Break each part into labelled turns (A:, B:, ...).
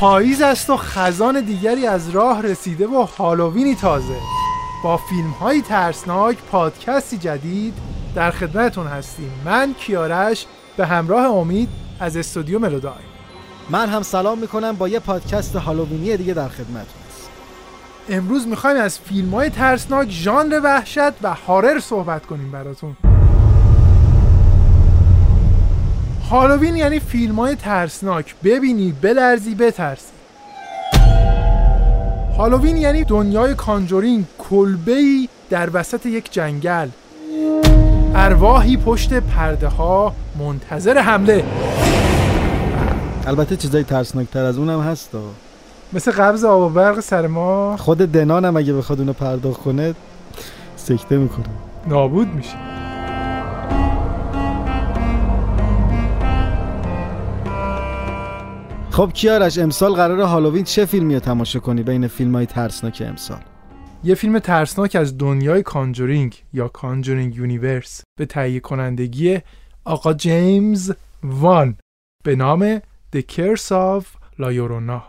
A: پاییز است و خزان دیگری از راه رسیده و هالووینی تازه. با فیلم های ترسناک پادکستی جدید در خدمتون هستیم. من کیارش به همراه امید از استودیو ملودای
B: من هم سلام می‌کنم با یه پادکست هالووینی دیگه در خدمتون هست
A: امروز می‌خوایم از فیلم های ترسناک ژانر وحشت و هارر صحبت کنیم براتون. هالووین یعنی فیلم های ترسناک. ببینی بلرزی بترسی هالووین یعنی دنیای کانجورینگ کلبه‌ای در وسط یک جنگل. ارواحی پشت پرده ها منتظر حمله.
B: البته چیزای ترسناکتر از اونم هست.
A: مثل قبض آب و برق سر ما.
B: خود دنانم اگه بخواد اونو پرداخت کنه سکته می‌کنه.
A: نابود میشه.
B: خب کیارش امسال قرار هالووین چه فیلمی رو تماشا کنی بین فیلم های ترسناک امسال؟
A: یه فیلم ترسناک از دنیای Conjuring یا Conjuring Universe به تهیه کنندگی آقا جیمز وان به نام The Curse of La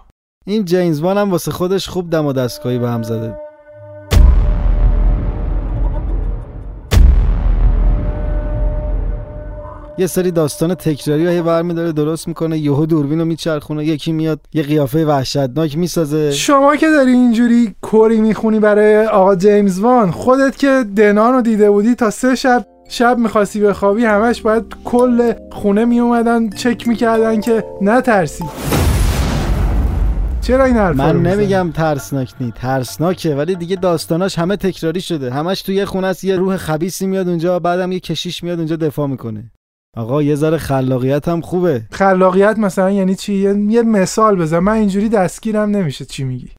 B: این جیمز وان هم واسه خودش خوب دم و دستگاهی به هم زده. یه سری داستان تکراری هی برمیداره درست می‌کنه. یهو دوربین رو میچرخونه یکی میاد یه قیافه وحشتناک می‌سازه.
A: شما که داری اینجوری کوری می‌خونی برای آقا جیمز وان خودت که دنان رو دیده بودی تا سه شب شب می‌خواستی بخوابی همش باید کل خونه میومدن چک می‌کردن که نترسی. چرا این حرفا
B: من نمیگم ترسناک نی ترسناکه ولی دیگه داستاناش همه تکراری شده. همش توی یه خونه است یه روح خبیسی میاد اونجا بعدم یه کشیش میاد اونجا دفاع می‌کنه. آقا یه ذره خلاقیت هم خوبه.
A: خلاقیت مثلا یعنی چی؟ یه مثال بزن. من اینجوری دستگیرم نمیشه. چی میگی؟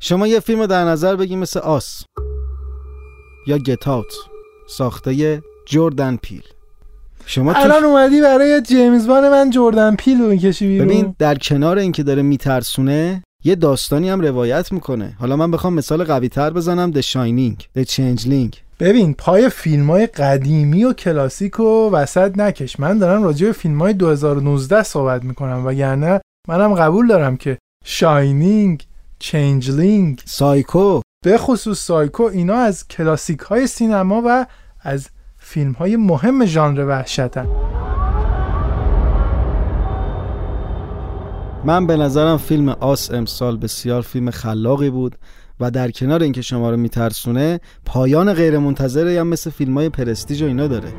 B: شما یه فیلم در نظر بگی مثل آس یا گت آوت ساخته جردن پیل.
A: شما الان اومدی برای جیمز بان من جردن پیل رو می‌کشی بیرون.
B: ببین در کنار اینکه داره میترسونه یه داستانی هم روایت می‌کنه. حالا من بخوام مثال قوی تر بزنم. The Shining The Changeling.
A: ببین پای فیلم های قدیمی و کلاسیک و وسط نکش. من دارم راجع به فیلم های 2019 صحبت می‌کنم و یعنی منم قبول دارم که Shining Changeling
B: Psycho.
A: به خصوص سایکو اینا از کلاسیک های سینما و از فیلم های مهم ژانر وحشتن.
B: من به نظرم فیلم Us امسال بسیار فیلم خلاقی بود. و در کنار اینکه شما رو میترسونه پایان غیر منتظره هم مثل فیلم های پرستیج و اینا داره.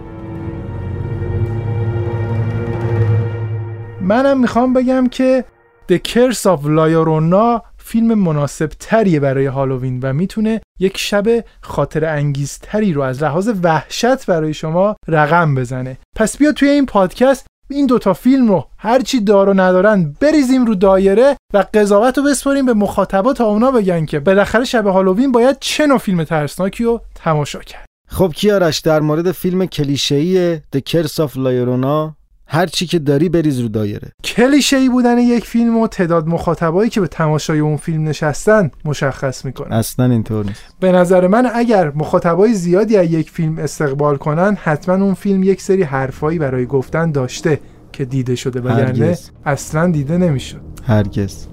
A: منم می‌خوام بگم که The Curse of La فیلم مناسب تریه برای هالووین و می‌تونه یک شب خاطر انگیزتری رو از لحاظ وحشت برای شما رقم بزنه. پس بیا توی این پادکست این دوتا فیلم رو هرچی دار و ندارن بریزیم رو دایره و قضاوت رو بسپاریم به مخاطبا تا اونا بگن که بالاخره شب هالووین باید چه نوع فیلم ترسناکی رو تماشا کرد.
B: خب کیارش در مورد فیلم کلیشه‌ای The Curse of La هر چی که داری بریز رو دایره.
A: کلیشه ای بودن یک فیلم و تعداد مخاطبایی که به تماشای اون فیلم نشستن مشخص می‌کنه.
B: اصلا اینطور نیست.
A: به نظر من اگر مخاطبای زیادی از یک فیلم استقبال کنن حتما اون فیلم یک سری حرفایی برای گفتن داشته که دیده شده وگرنه اصلا دیده نمی‌شد.
B: هرگز.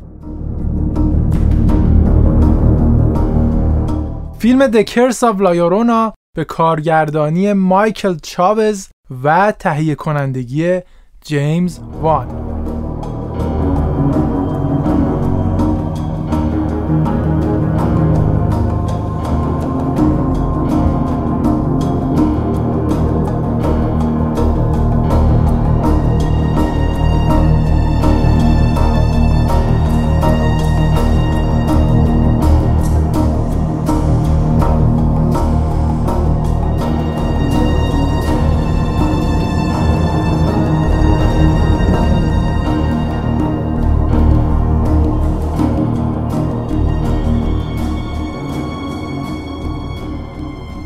A: فیلم The Curse of La به کارگردانی مایکل چاوز و تهیه کنندگی جیمز وان.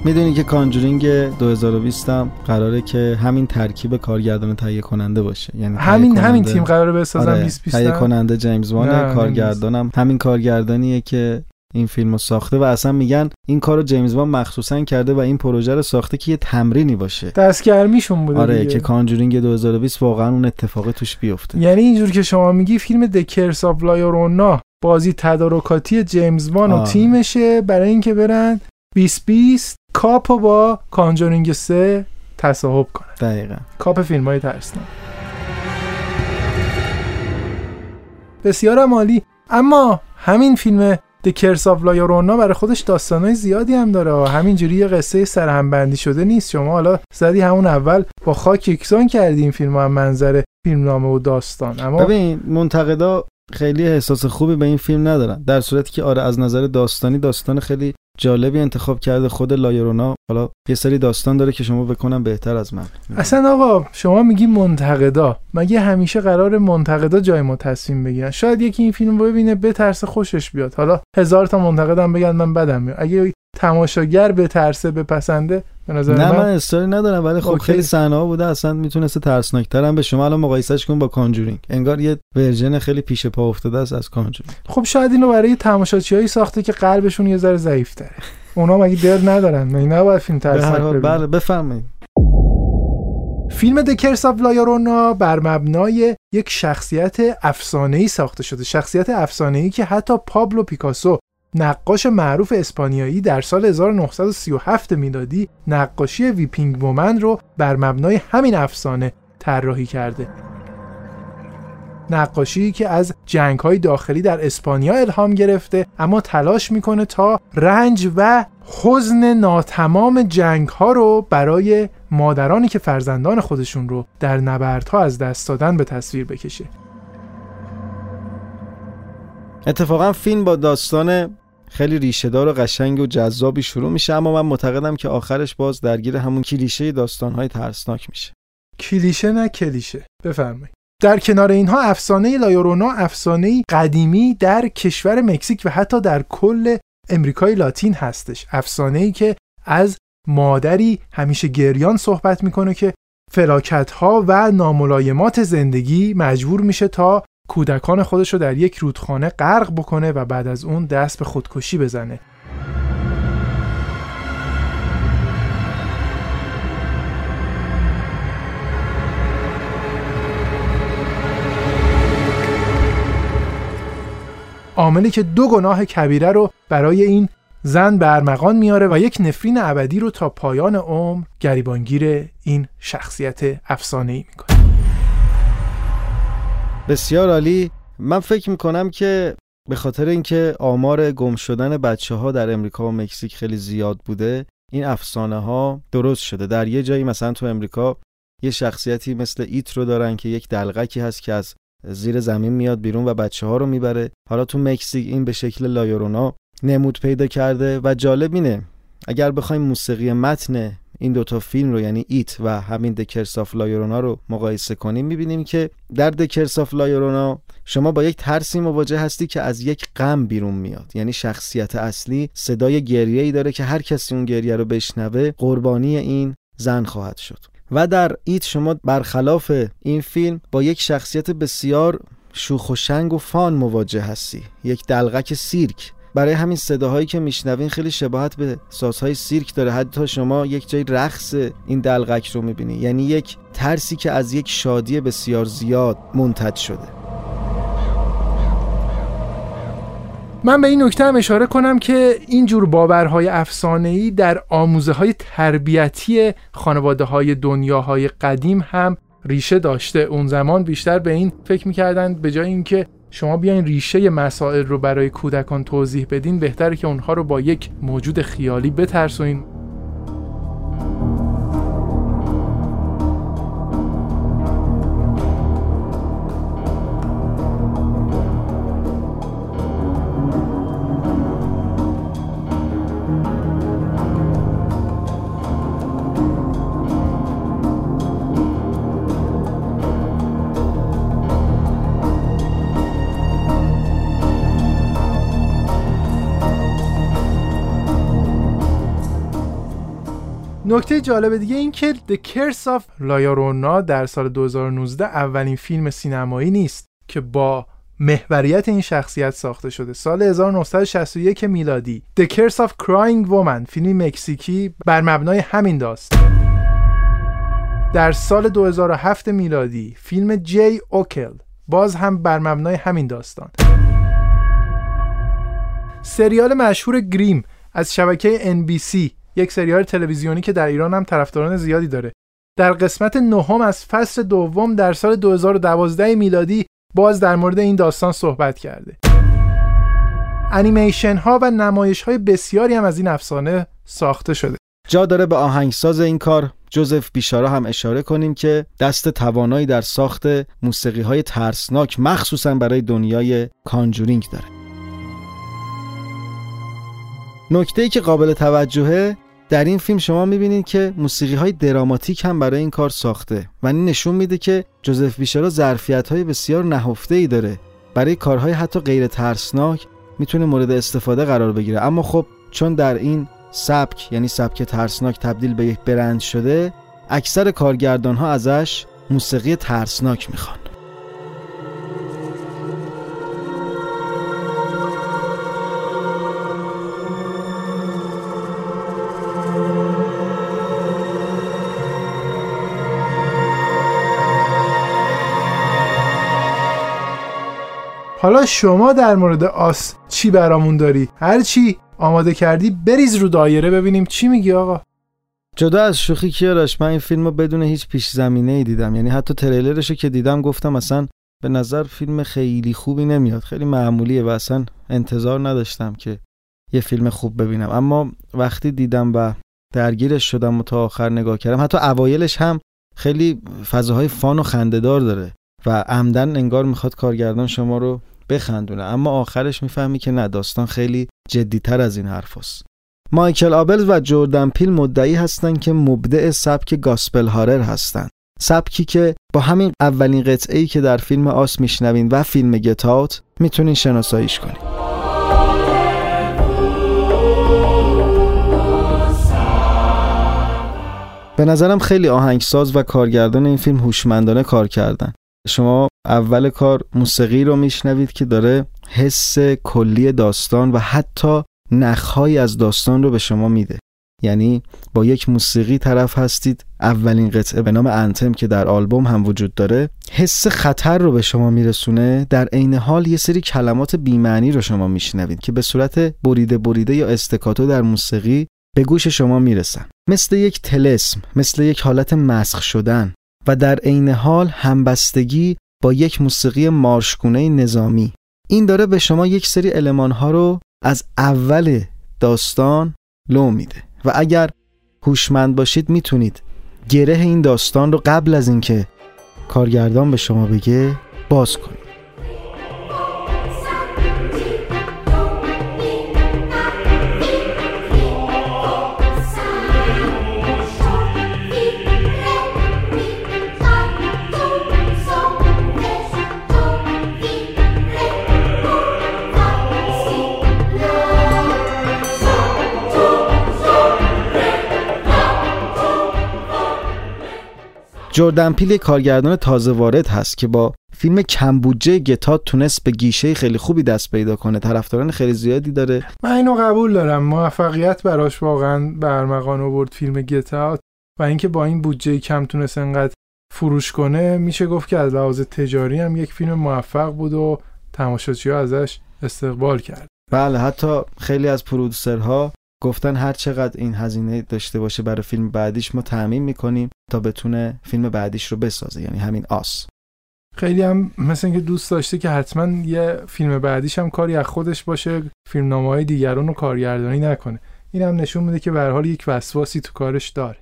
B: می‌دونی که Conjuring 2020 هم قراره که همین ترکیب کارگردان تهیه کننده باشه.
A: یعنی همین همین تیم قراره بسازن آره 2020
B: تهیه کننده جیمز وان کارگردانم. همین کارگردانیه که این فیلم رو ساخته و اصلا میگن این کارو جیمز وان مخصوصا کرده و این پروژه رو ساخته که یه تمرینی باشه.
A: دستگرمیشون بوده
B: آره
A: دیگه.
B: که Conjuring 2020 واقعا اون اتفاق توش بیفته.
A: یعنی اینجور که شما میگی فیلم The Curse of La Llorona بازی تدارکاتی جیمز وان و. تیمشه برای اینکه برن. 2020 کاپو با کانجورینگ 3 تصاحب کنن
B: دقیقا.
A: کاپ فیلم های ترسناک. بسیار عالی اما همین فیلم The Curse of La Llorona برای خودش داستانای زیادی هم داره. همینجوری یه قصه سرهمبندی شده نیست. شما حالا زدی همون اول با خاک یکسان کردی این فیلم هم منظر فیلمنامه و داستان. اما
B: ببین منتقدا خیلی احساس خوبی به این فیلم ندارن. در صورتی که آره از نظر داستانی داستان خیلی جالبی انتخاب کرده خود لایرونا. حالا یه سری داستان داره که شما بکنم بهتر از من.
A: اصلا آقا شما میگی منتقدا. مگه همیشه قرار منتقدا جای ما تصمیم بگیرن؟ شاید یکی این فیلم ببینه بترسه خوشش بیاد. حالا هزار تا منتقدم بگن من بدم میاد. اگه تماشاگر بترسه بپسنده به نظر
B: نه
A: من,
B: من استوری ندارم ولی خب
A: okay.
B: خیلی صحنه ها بوده اصلا می‌تونسته ترسناکتر هم به شما الان مقایسهش کن با Conjuring. انگار یه version خیلی پیش پا افتاده است از Conjuring.
A: خب شاید اینو برای تماشاچیایی ساخته که قلبشون یه ذره ضعیف تره. اونا مگه دل ندارن؟ مگه نباید فیلم
B: به هر
A: ترسناک ببینن؟
B: بله بفرمایید.
A: فیلم The Curse of La Llorona بر مبنای یک شخصیت افسانه‌ای ساخته شده. شخصیت افسانه‌ای که حتی پابلو پیکاسو نقاش معروف اسپانیایی در سال 1937 میلادی نقاشی Weeping Woman رو بر مبنای همین افسانه طراحی کرده. نقاشی که از جنگ های داخلی در اسپانیا الهام گرفته اما تلاش می‌کنه تا رنج و حزن ناتمام جنگ ها رو برای مادرانی که فرزندان خودشون رو در نبردها از دست دادن به تصویر بکشه.
B: اتفاقا فیلم با داستان خیلی ریشهدار و قشنگ و جذابی شروع میشه اما من معتقدم که آخرش باز درگیر همون کلیشه داستانهای ترسناک میشه.
A: کلیشه نه کلیشه. بفرمایید. در کنار اینها افسانه لایورونا افسانه قدیمی در کشور مکزیک و حتی در کل امریکای لاتین هستش. افسانه ای که از مادری همیشه گریان صحبت می‌کنه که فلاکت ها و ناملایمات زندگی مجبور میشه تا کودکان خودش رو در یک رودخانه غرق بکنه و بعد از اون دست به خودکشی بزنه. عاملی که دو گناه کبیره رو برای این زن به ارمغان میاره و یک نفرین ابدی رو تا پایان عمر گریبانگیر این شخصیت افسانه‌ای می‌کنه.
B: بسیار عالی. من فکر می‌کنم که به خاطر اینکه آمار گم شدن بچه ها در امریکا و مکزیک خیلی زیاد بوده این افسانه ها درست شده. در یه جایی مثلا تو امریکا یه شخصیتی مثل ایت رو دارن که یک دلغکی هست که از زیر زمین میاد بیرون و بچه ها رو می‌بره. حالا تو مکزیک این به شکل لایورونا نمود پیدا کرده و جالب اینه اگر بخوایم موسیقی متن این دوتا فیلم رو یعنی It و همین The Curse of La Llorona رو مقایسه کنیم می‌بینیم که در The Curse of La Llorona شما با یک ترسی مواجه هستی که از یک غم بیرون میاد. یعنی شخصیت اصلی صدای گریه ای داره که هر کسی اون گریه رو بشنوه قربانی این زن خواهد شد. و در ایت شما برخلاف این فیلم با یک شخصیت بسیار شوخ و شنگ و فان مواجه هستی. یک دلغک سیرک. برای همین صداهایی که میشنوین خیلی شباهت به سازهای سیرک داره. حتی شما یک جای رقص این دلغک رو می‌بینی. یعنی یک ترسی که از یک شادی بسیار زیاد منتج شده.
A: من به این نکته هم اشاره کنم که این جور باورهای افسانه‌ای در آموزه های تربیتی خانواده های دنیاهای قدیم هم ریشه داشته. اون زمان بیشتر به این فکر می‌کردن به جای اینکه شما بیاین ریشه مسائل رو برای کودکان توضیح بدین بهتره که اونها رو با یک موجود خیالی بترسونین. نکته جالب دیگه این که The Curse of لایارونا در سال 2019 اولین فیلم سینمایی نیست که با محوریت این شخصیت ساخته شده. سال 1961 میلادی The Curse of Crying Woman فیلمی مکزیکی بر مبنای همین داست. در سال 2007 میلادی فیلم جی اوکل باز هم بر مبنای همین داستان. سریال مشهور گریم از شبکه NBC یک سریال تلویزیونی که در ایران هم طرفداران زیادی داره. در قسمت نهم از فصل دوم در سال 2012 میلادی باز در مورد این داستان صحبت کرده. انیمیشن ها و نمایش های بسیاری هم از این افسانه ساخته شده.
B: جا داره به آهنگساز این کار جوزف بیشارا هم اشاره کنیم که دست توانایی در ساخت موسیقی های ترسناک مخصوصا برای دنیای کانجورینگ داره. نکته ای که قابل توجهه در این فیلم شما می‌بینید که موسیقی های دراماتیک هم برای این کار ساخته و این نشون میده که جوزف بیشارا ظرفیت های بسیار نهفته ای داره. برای کارهای حتی غیر ترسناک می‌تونه مورد استفاده قرار بگیره. اما خب چون در این سبک یعنی سبک ترسناک تبدیل به یک برند شده اکثر کارگردان ها ازش موسیقی ترسناک می‌خوان.
A: شما در مورد آس چی برامون داری؟ هر چی آماده کردی بریز رو دایره ببینیم. چی میگی آقا؟
B: جدا از شوخی کیارش من این فیلم رو بدون هیچ پیش زمینه ای دیدم. یعنی حتی تریلرش که دیدم گفتم اصلا به نظر فیلم خیلی خوبی نمیاد. خیلی معمولیه و اصلا انتظار نداشتم که یه فیلم خوب ببینم. اما وقتی دیدم و درگیرش شدم و تا آخر نگاه کردم حتی اوایلش هم خیلی فضاهای فان و خندهدار داره و عمدن انگار می‌خواد کارگردان شما رو بخندونه. اما آخرش می‌فهمی که نه داستان خیلی جدیتر از این حرف هست. مایکل آبلز و جوردن پیل مدعی هستند که مبدع سبک گاسپل هارر هستند. سبکی که با همین اولین قطعه ای که در فیلم آس میشنوین و فیلم گتاوت می‌تونین شناساییش کنین. به نظرم خیلی آهنگساز و کارگردان این فیلم هوشمندانه کار کردن. شما اول کار موسیقی رو میشنوید که داره حس کلی داستان و حتی نخهایی از داستان رو به شما میده. یعنی با یک موسیقی طرف هستید اولین قطعه به نام انتم که در آلبوم هم وجود داره حس خطر رو به شما میرسونه. در عین حال یه سری کلمات بیمعنی رو شما میشنوید که به صورت بریده بریده یا استکاتو در موسیقی به گوش شما می‌رسن. مثل یک تلسم مثل یک حالت مسخ شدن و در عین حال همبستگی با یک موسیقی مارشگونه نظامی. این داره به شما یک سری ها رو از اول داستان لو میده. و اگر هوشمند باشید می‌تونید گره این داستان رو قبل از اینکه کارگردان به شما بگه باز کنید. جردن پیل کارگردان تازه وارد هست که با فیلم کم بودجه گتات تونست به گیشه خیلی خوبی دست پیدا کنه. طرفداران خیلی زیادی داره.
A: من اینو قبول دارم. موفقیت براش واقعا برمغان آورد فیلم گتات و اینکه با این بودجه کم تونست انقدر فروش کنه میشه گفت که از لحاظ تجاری هم یک فیلم موفق بود و تماشاچی ها ازش استقبال کرد.
B: بله حتی خیلی از پرودوسرها گفتن هر چقدر این هزینه داشته باشه برای فیلم بعدیش ما تعمین می‌کنیم تا بتونه فیلم بعدیش رو بسازه یعنی همین آس.
A: خیلی هم مثل اینکه دوست داشته که حتما یه فیلم بعدیش هم کاری از خودش باشه فیلم های دیگران رو کارگردانی نکنه. این هم نشون میده که به حال یک وسواسی تو کارش داره.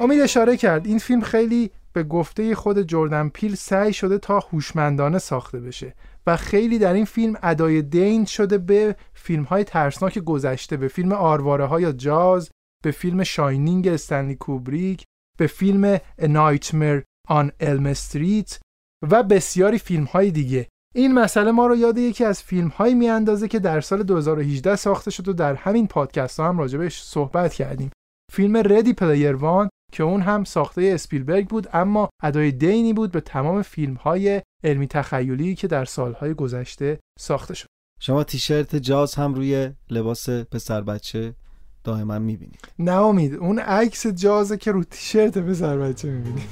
A: امید اشاره کرد این فیلم خیلی به گفته خود جردن پیل سعی شده تا هوشمندانه ساخته بشه و خیلی در این فیلم ادای دین شده به فیلم های ترسناک گذشته به فیلم آرواره های جاز به فیلم شاینینگ استنلی کوبریک به فیلم نایتمر آن الم استریت و بسیاری فیلم های دیگه. این مسئله ما رو یاد یکی از فیلم هایی میاندازه که در سال 2018 ساخته شد و در همین پادکست ها هم راجبش صحبت کردیم. فیلم Ready Player One که اون هم ساخته اسپیلبرگ بود اما ادای دینی بود به تمام فیلم های علمی تخیلی که در سالهای گذشته ساخته شد.
B: شما تیشرت Jaws هم روی لباس پسر بچه دائما می‌بینید.
A: نه امید اون عکس Jaws ه که رو تیشرت پسر بچه می‌بینید.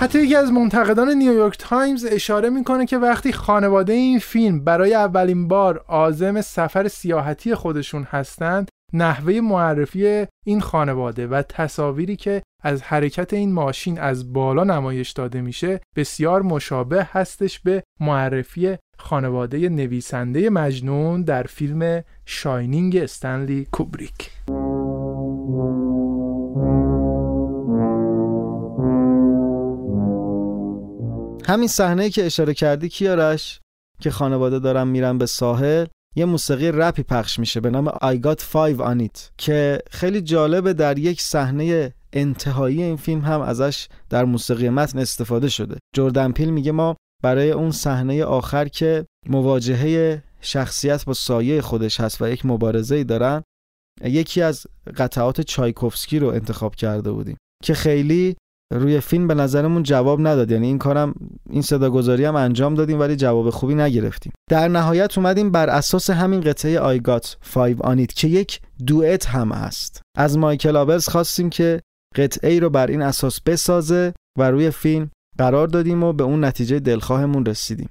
A: حتی یکی از منتقدان نیویورک تایمز اشاره می‌کنه که وقتی خانواده این فیلم برای اولین بار عازم سفر سیاحتی خودشون هستند نحوه معرفی این خانواده و تصاویری که از حرکت این ماشین از بالا نمایش داده میشه بسیار مشابه هستش به معرفی خانواده نویسنده مجنون در فیلم شاینینگ استنلی کوبریک
B: همین صحنه که اشاره کردی کیارش که خانواده دارن میرن به ساحل یه موسیقی رپی پخش میشه به نام I Got Five On It که خیلی جالبه در یک صحنه انتهایی این فیلم هم ازش در موسیقی متن استفاده شده. جردن پیل میگه ما برای اون صحنه آخر که مواجهه شخصیت با سایه خودش هست و یک مبارزه ای دارن یکی از قطعات چایکوفسکی رو انتخاب کرده بودیم که خیلی روی فیلم به نظرمون جواب نداد. یعنی این کارم این صداگذاری هم انجام دادیم ولی جواب خوبی نگرفتیم. در نهایت اومدیم بر اساس همین قطعه آی گات 5 آنیت که یک دوئت هم است. از مایکل آبرز خواستیم که قطعه ای رو بر این اساس بسازه و روی فیلم قرار دادیم و به اون نتیجه دلخواهمون رسیدیم.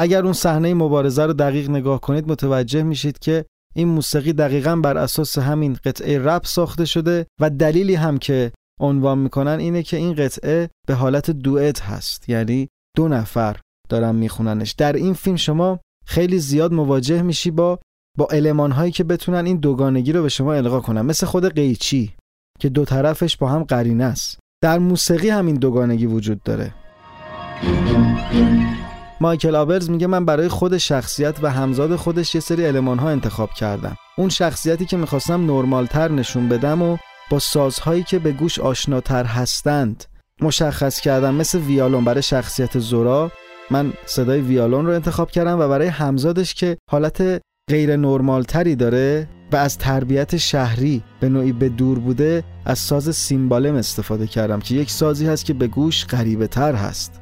B: اگر اون صحنه مبارزه رو دقیق نگاه کنید متوجه میشید که این موسیقی دقیقا بر اساس همین قطعه رپ ساخته شده و دلیلی هم که عنوان می‌کنن اینه که این قطعه به حالت دوئت هست. یعنی دو نفر دارن میخوننش. در این فیلم شما خیلی زیاد مواجه میشی با با علمان هایی که بتونن این دوگانگی رو به شما القا کنن. مثل خود قیچی که دو طرفش با هم قرینه است در موسیقی همین دوگانگی وجود داره. مایکل آبرز میگه من برای خود شخصیت و همزاد خودش یه سری علمان ها انتخاب کردم. اون شخصیتی که می‌خواستم نرمالتر نشون بدم و با سازهایی که به گوش آشناتر هستند مشخص کردم. مثل ویالون برای شخصیت زورا من صدای ویالون رو انتخاب کردم و برای همزادش که حالت غیر نرمالتری داره و از تربیت شهری به نوعی به دور بوده از ساز سیمبالم استفاده کردم که یک سازی هست که به گوش غریبه تر هست.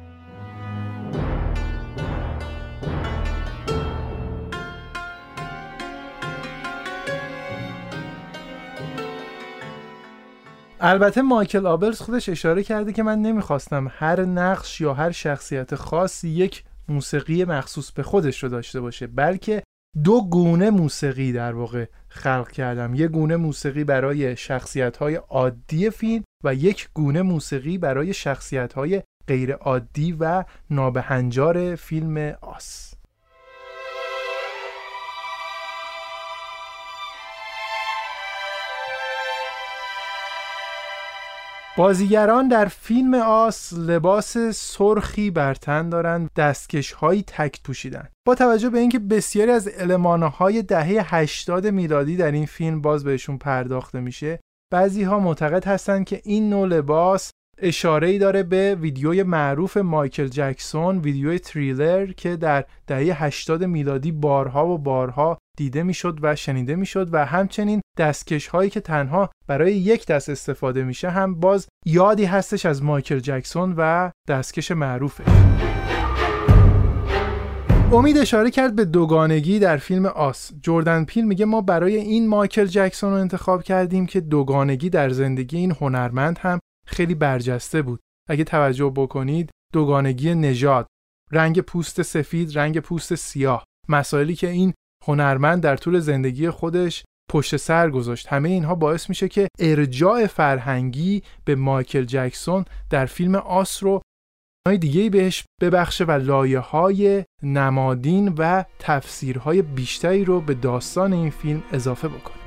A: البته مایکل آبلز خودش اشاره کرده که من نمی‌خواستم هر نقش یا هر شخصیت خاصی یک موسیقی مخصوص به خودش رو داشته باشه بلکه دو گونه موسیقی در واقع خلق کردم. یک گونه موسیقی برای شخصیت های عادی فیلم و یک گونه موسیقی برای شخصیت های غیر عادی و نابهنجار فیلم آس. بازیگران در فیلم آس لباس سرخی بر تن دارند دستکش هایی تک پوشیدن. با توجه به اینکه بسیاری از های دهه 80 میلادی در این فیلم باز بهشون پرداخته میشه بعضی ها معتقد هستند که این نوع لباس اشاره ای داره به ویدیوی معروف مایکل جکسون ویدیوی تریلر که در دهه 80 میلادی بارها و بارها دیده می‌شد و شنیده می‌شد و همچنین دستکش هایی که تنها برای یک دست استفاده میشه هم باز یادی هستش از مایکل جکسون و دستکش معروفه امید اشاره کرد به دوگانگی در فیلم آس. جردن پیل میگه ما برای این مایکل جکسون رو انتخاب کردیم که دوگانگی در زندگی این هنرمند هم خیلی برجسته بود. اگه توجه بکنید دوگانگی نژاد رنگ پوست سفید رنگ پوست سیاه مسائلی که این هنرمند در طول زندگی خودش پشت سر گذاشت. همه اینها باعث میشه که ارجاع فرهنگی به مایکل جکسون در فیلم آس رو دیگه بهش ببخشه و لایه های نمادین و تفسیرهای بیشتری رو به داستان این فیلم اضافه بکنه.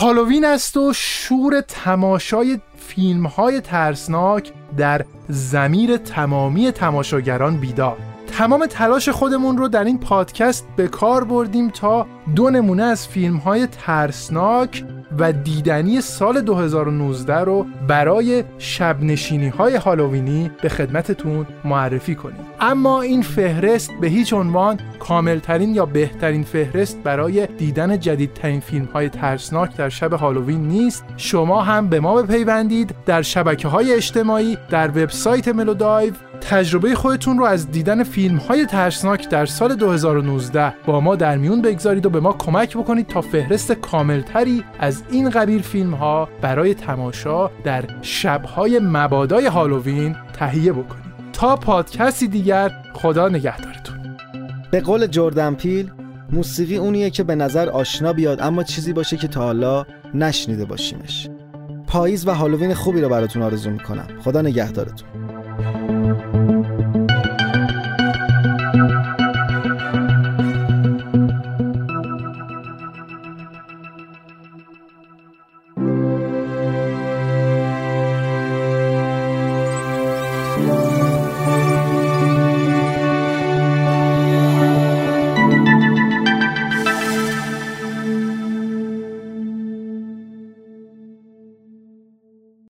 A: هالووین است و شور تماشای فیلم های ترسناک در زمیر تمامی تماشاگران بیدار. تمام تلاش خودمون رو در این پادکست به کار بردیم تا دو نمونه از فیلم های ترسناک و دیدنی سال 2019 رو برای شبنشینی های هالووینی به خدمتتون معرفی کنیم. اما این فهرست به هیچ عنوان کاملترین یا بهترین فهرست برای دیدن جدیدترین فیلم های ترسناک در شب هالووین نیست. شما هم به ما بپیوندید در شبکه های اجتماعی در وبسایت ملودایو تجربه خودتون رو از دیدن فیلم های ترسناک در سال 2019 با ما در میون بگذارید و به ما کمک بکنید تا فهرست کاملتری از این قبیل فیلم ها برای تماشا در شبهای مبادای هالووین تهیه بکنید تا پادکستی دیگر خدا نگهدارتون.
B: به قول جردن پیل موسیقی اونیه که به نظر آشنا بیاد اما چیزی باشه که تا حالا نشنیده باشیمش. پاییز و هالووین خوبی رو براتون آرزو می‌کنم. خدا نگهدارتون.